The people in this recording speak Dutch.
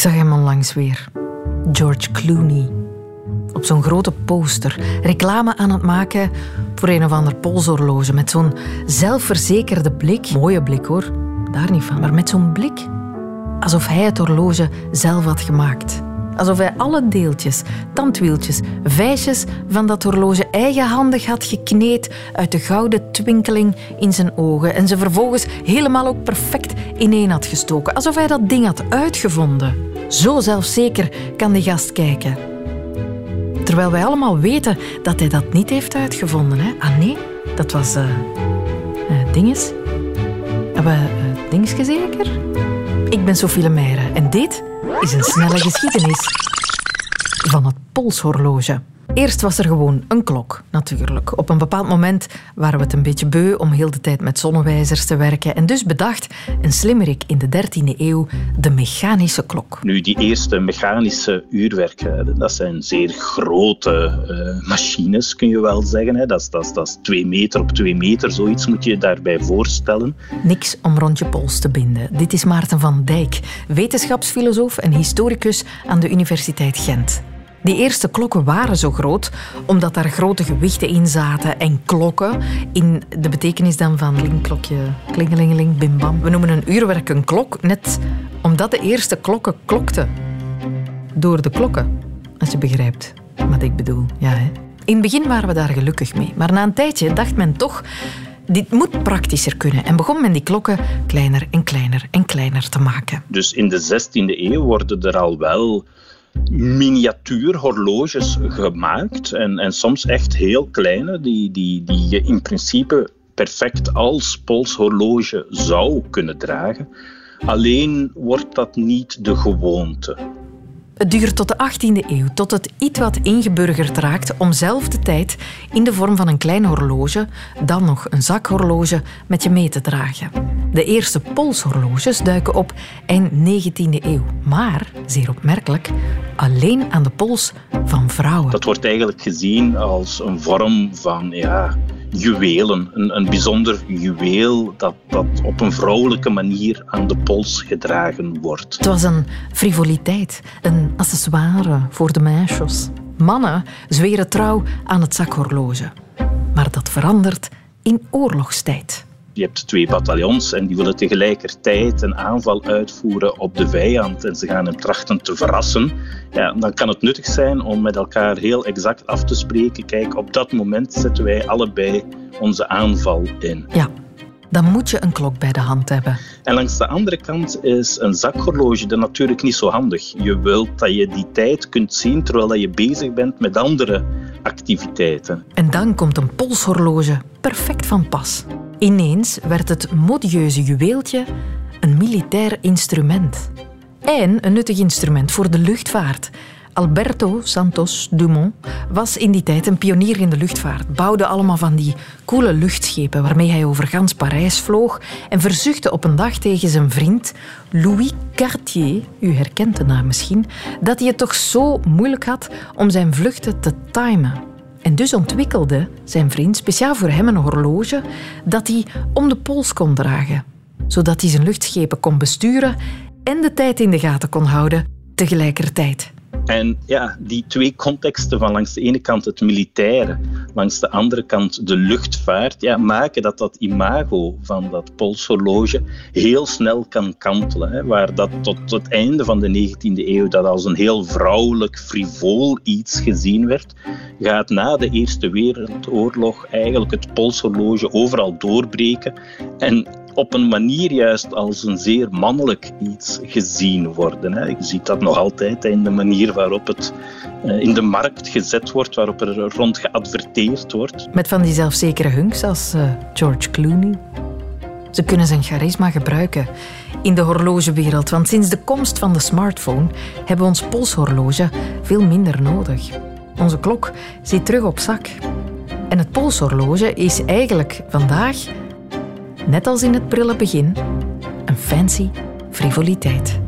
zag hem onlangs weer. George Clooney. Op zo'n grote poster. Reclame aan het maken voor een of ander polshorloge. Met zo'n zelfverzekerde blik. Mooie blik hoor, daar niet van. Maar met zo'n blik alsof hij het horloge zelf had gemaakt. Alsof hij alle deeltjes, tandwieltjes, vijsjes van dat horloge eigenhandig had gekneed uit de gouden twinkeling in zijn ogen en ze vervolgens helemaal ook perfect ineen had gestoken. Alsof hij dat ding had uitgevonden. Zo zelfzeker kan die gast kijken. Terwijl wij allemaal weten dat hij dat niet heeft uitgevonden. Hè? Ah nee, dat was... Uh, dinges. Hebben we uh, dinges zeker? Ik ben Sophie Lemaire en dit is een snelle geschiedenis van het polshorloge. Eerst was er gewoon een klok, natuurlijk. Op een bepaald moment waren we het een beetje beu om heel de tijd met zonnewijzers te werken. En dus bedacht een slimmerik in de 13e eeuw de mechanische klok. Nu, die eerste mechanische uurwerken, dat zijn zeer grote uh, machines, kun je wel zeggen. Hè. Dat, is, dat, dat is twee meter op twee meter, zoiets moet je je daarbij voorstellen. Niks om rond je pols te binden. Dit is Maarten van Dijk, wetenschapsfilosoof en historicus aan de Universiteit Gent. Die eerste klokken waren zo groot omdat daar grote gewichten in zaten en klokken in de betekenis dan van linkklokje, klingelingeling, bim bam. We noemen een uurwerk een klok net omdat de eerste klokken klokten. Door de klokken, als je begrijpt wat ik bedoel. Ja, hè? In het begin waren we daar gelukkig mee, maar na een tijdje dacht men toch dit moet praktischer kunnen en begon men die klokken kleiner en kleiner en kleiner te maken. Dus in de 16e eeuw worden er al wel miniatuurhorloges gemaakt. En, en soms echt heel kleine, die, die, die je in principe perfect als polshorloge zou kunnen dragen. Alleen wordt dat niet de gewoonte. Het duurt tot de 18e eeuw, tot het iets wat ingeburgerd raakt om zelf de tijd in de vorm van een klein horloge, dan nog een zakhorloge, met je mee te dragen. De eerste polshorloges duiken op eind 19e eeuw, maar, zeer opmerkelijk, alleen aan de pols van vrouwen. Dat wordt eigenlijk gezien als een vorm van ja, juwelen. Een, een bijzonder juweel dat, dat op een vrouwelijke manier aan de pols gedragen wordt. Het was een frivoliteit, een accessoire voor de meisjes. Mannen zweren trouw aan het zakhorloge. Maar dat verandert in oorlogstijd. Je hebt twee bataljons en die willen tegelijkertijd een aanval uitvoeren op de vijand en ze gaan hem trachten te verrassen. Ja, dan kan het nuttig zijn om met elkaar heel exact af te spreken. Kijk, op dat moment zetten wij allebei onze aanval in. Ja, dan moet je een klok bij de hand hebben. En langs de andere kant is een zakhorloge dan natuurlijk niet zo handig. Je wilt dat je die tijd kunt zien terwijl je bezig bent met andere activiteiten. En dan komt een polshorloge perfect van pas. Ineens werd het modieuze juweeltje een militair instrument. En een nuttig instrument voor de luchtvaart. Alberto Santos Dumont was in die tijd een pionier in de luchtvaart. Bouwde allemaal van die coole luchtschepen waarmee hij over gans Parijs vloog en verzuchtte op een dag tegen zijn vriend Louis Cartier, u herkent de naam misschien, dat hij het toch zo moeilijk had om zijn vluchten te timen. En dus ontwikkelde zijn vriend speciaal voor hem een horloge dat hij om de pols kon dragen, zodat hij zijn luchtschepen kon besturen en de tijd in de gaten kon houden tegelijkertijd. En ja, die twee contexten van langs de ene kant het militaire, langs de andere kant de luchtvaart, ja, maken dat dat imago van dat polshorloge heel snel kan kantelen. Waar dat tot het einde van de 19e eeuw dat als een heel vrouwelijk, frivol iets gezien werd, gaat na de Eerste Wereldoorlog eigenlijk het polshorloge overal doorbreken en op een manier juist als een zeer mannelijk iets gezien worden. Je ziet dat nog altijd in de manier waarop het eh, in de markt gezet wordt, waarop er rond geadverteerd wordt. Met van die zelfzekere hunks als uh, George Clooney. Ze kunnen zijn charisma gebruiken in de horlogewereld, want sinds de komst van de smartphone hebben we ons polshorloge veel minder nodig. Onze klok zit terug op zak. En het polshorloge is eigenlijk vandaag net als in het prille begin, een fancy frivoliteit.